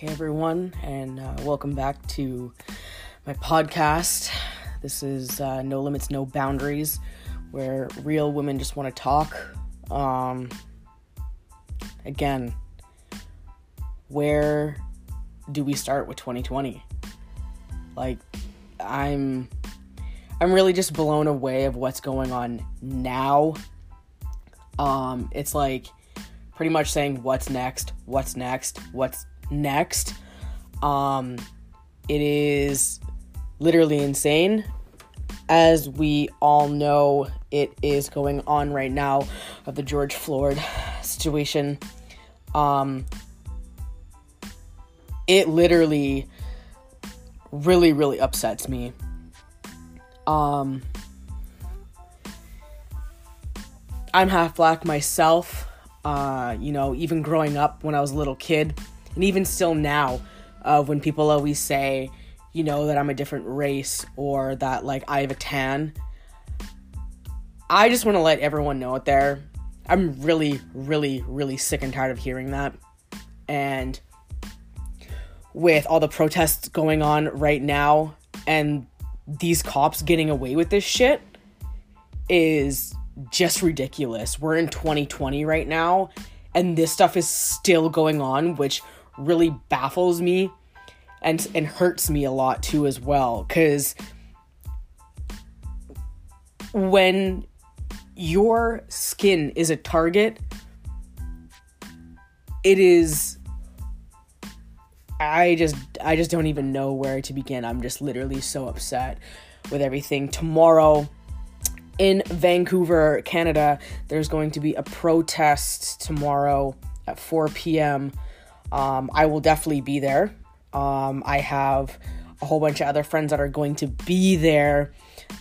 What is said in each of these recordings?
Hey everyone, and uh, welcome back to my podcast. This is uh, No Limits, No Boundaries, where real women just want to talk. Um, again, where do we start with 2020? Like, I'm, I'm really just blown away of what's going on now. Um, it's like pretty much saying what's next, what's next, what's next. Um, it is literally insane. As we all know, it is going on right now of the George Floyd situation. Um, it literally really, really upsets me. Um, I'm half black myself. Uh, you know, even growing up when I was a little kid, and even still now, uh, when people always say, you know, that I'm a different race or that like I have a tan, I just want to let everyone know out there. I'm really, really, really sick and tired of hearing that. And with all the protests going on right now and these cops getting away with this shit is just ridiculous. We're in 2020 right now and this stuff is still going on, which really baffles me and and hurts me a lot too as well cuz when your skin is a target it is I just I just don't even know where to begin. I'm just literally so upset with everything. Tomorrow in Vancouver, Canada, there's going to be a protest tomorrow at 4 p.m um, I will definitely be there. Um, I have a whole bunch of other friends that are going to be there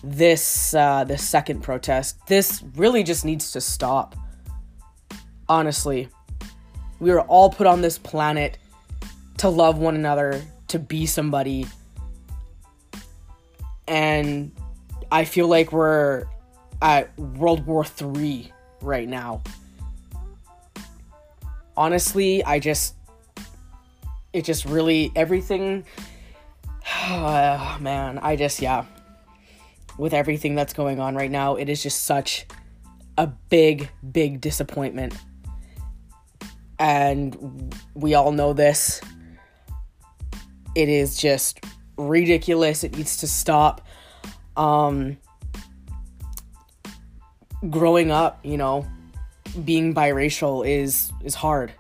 this uh, this second protest. This really just needs to stop. Honestly, we were all put on this planet to love one another, to be somebody, and I feel like we're at World War Three right now. Honestly, I just it just really everything oh, man i just yeah. With everything that's going on right now it is just such a big big disappointment. And we all know this. It is just ridiculous. It needs to stop. Um growing up you know being biracial is is hard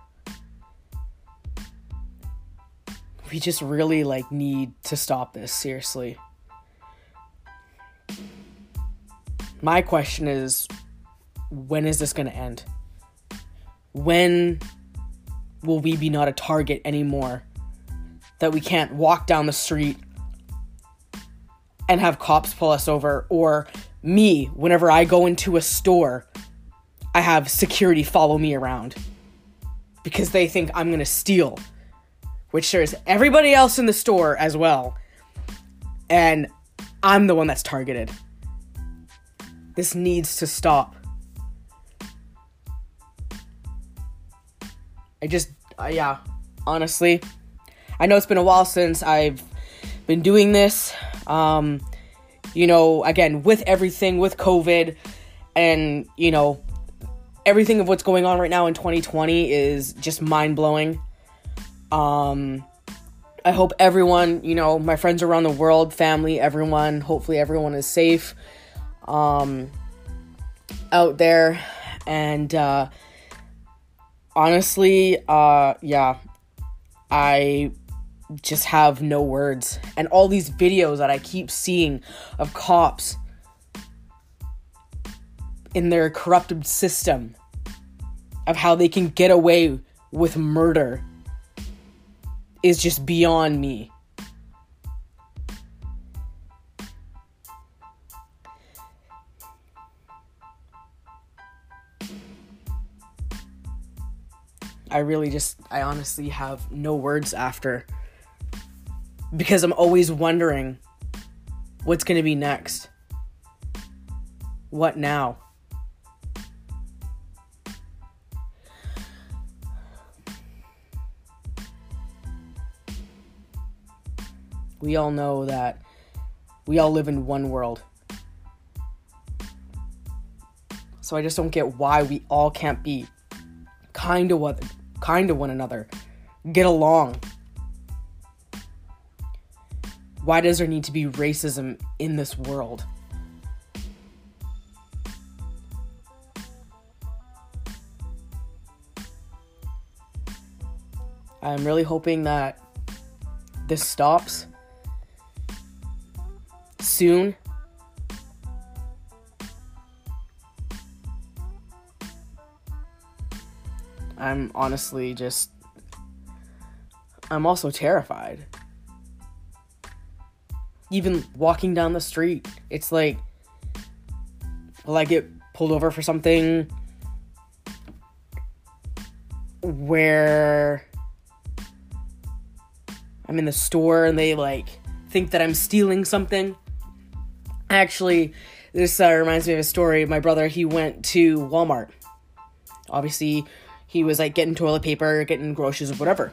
we just really like need to stop this seriously. My question is when is this going to end? When will we be not a target anymore? That we can't walk down the street and have cops pull us over or me whenever I go into a store I have security follow me around because they think I'm going to steal which shares everybody else in the store as well. And I'm the one that's targeted. This needs to stop. I just, uh, yeah, honestly, I know it's been a while since I've been doing this. Um, you know, again, with everything, with COVID, and, you know, everything of what's going on right now in 2020 is just mind blowing. Um, I hope everyone, you know, my friends around the world, family, everyone, hopefully everyone is safe um, out there. And uh, honestly, uh, yeah, I just have no words. And all these videos that I keep seeing of cops in their corrupted system of how they can get away with murder is just beyond me. I really just, I honestly have no words after. Because I'm always wondering what's going to be next. What now? We all know that we all live in one world. So I just don't get why we all can't be kind to what kind to one another. Get along. Why does there need to be racism in this world? I'm really hoping that this stops soon. I'm honestly just. I'm also terrified. Even walking down the street, it's like. Will I get pulled over for something where I'm in the store and they like think that I'm stealing something. Actually, this uh, reminds me of a story. My brother, he went to Walmart. Obviously, he was like getting toilet paper, getting groceries, or whatever.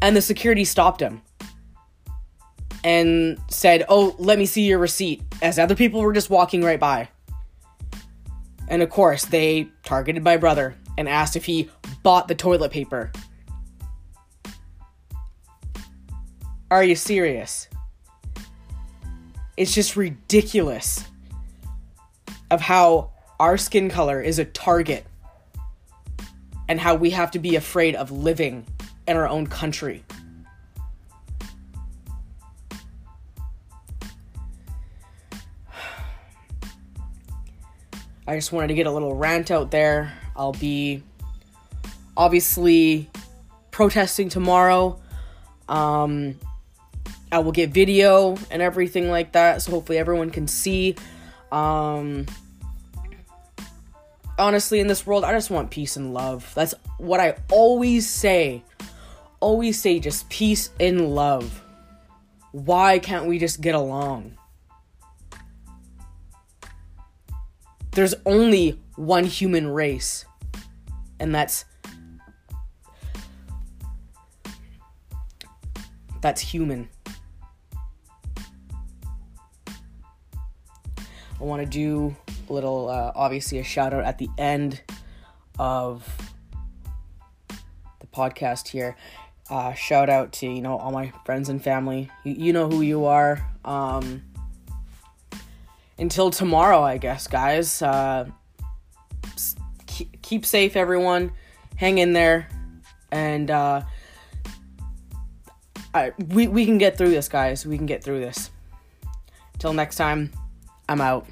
And the security stopped him and said, Oh, let me see your receipt, as other people were just walking right by. And of course, they targeted my brother and asked if he bought the toilet paper. Are you serious? It's just ridiculous of how our skin color is a target and how we have to be afraid of living in our own country. I just wanted to get a little rant out there. I'll be obviously protesting tomorrow. Um, I will get video and everything like that, so hopefully everyone can see. Um, honestly, in this world, I just want peace and love. That's what I always say. Always say just peace and love. Why can't we just get along? There's only one human race, and that's that's human. Want to do a little, uh, obviously, a shout out at the end of the podcast here. Uh, shout out to you know all my friends and family. You, you know who you are. Um, until tomorrow, I guess, guys. Uh, keep, keep safe, everyone. Hang in there, and uh, I, we we can get through this, guys. We can get through this. Till next time. I'm out.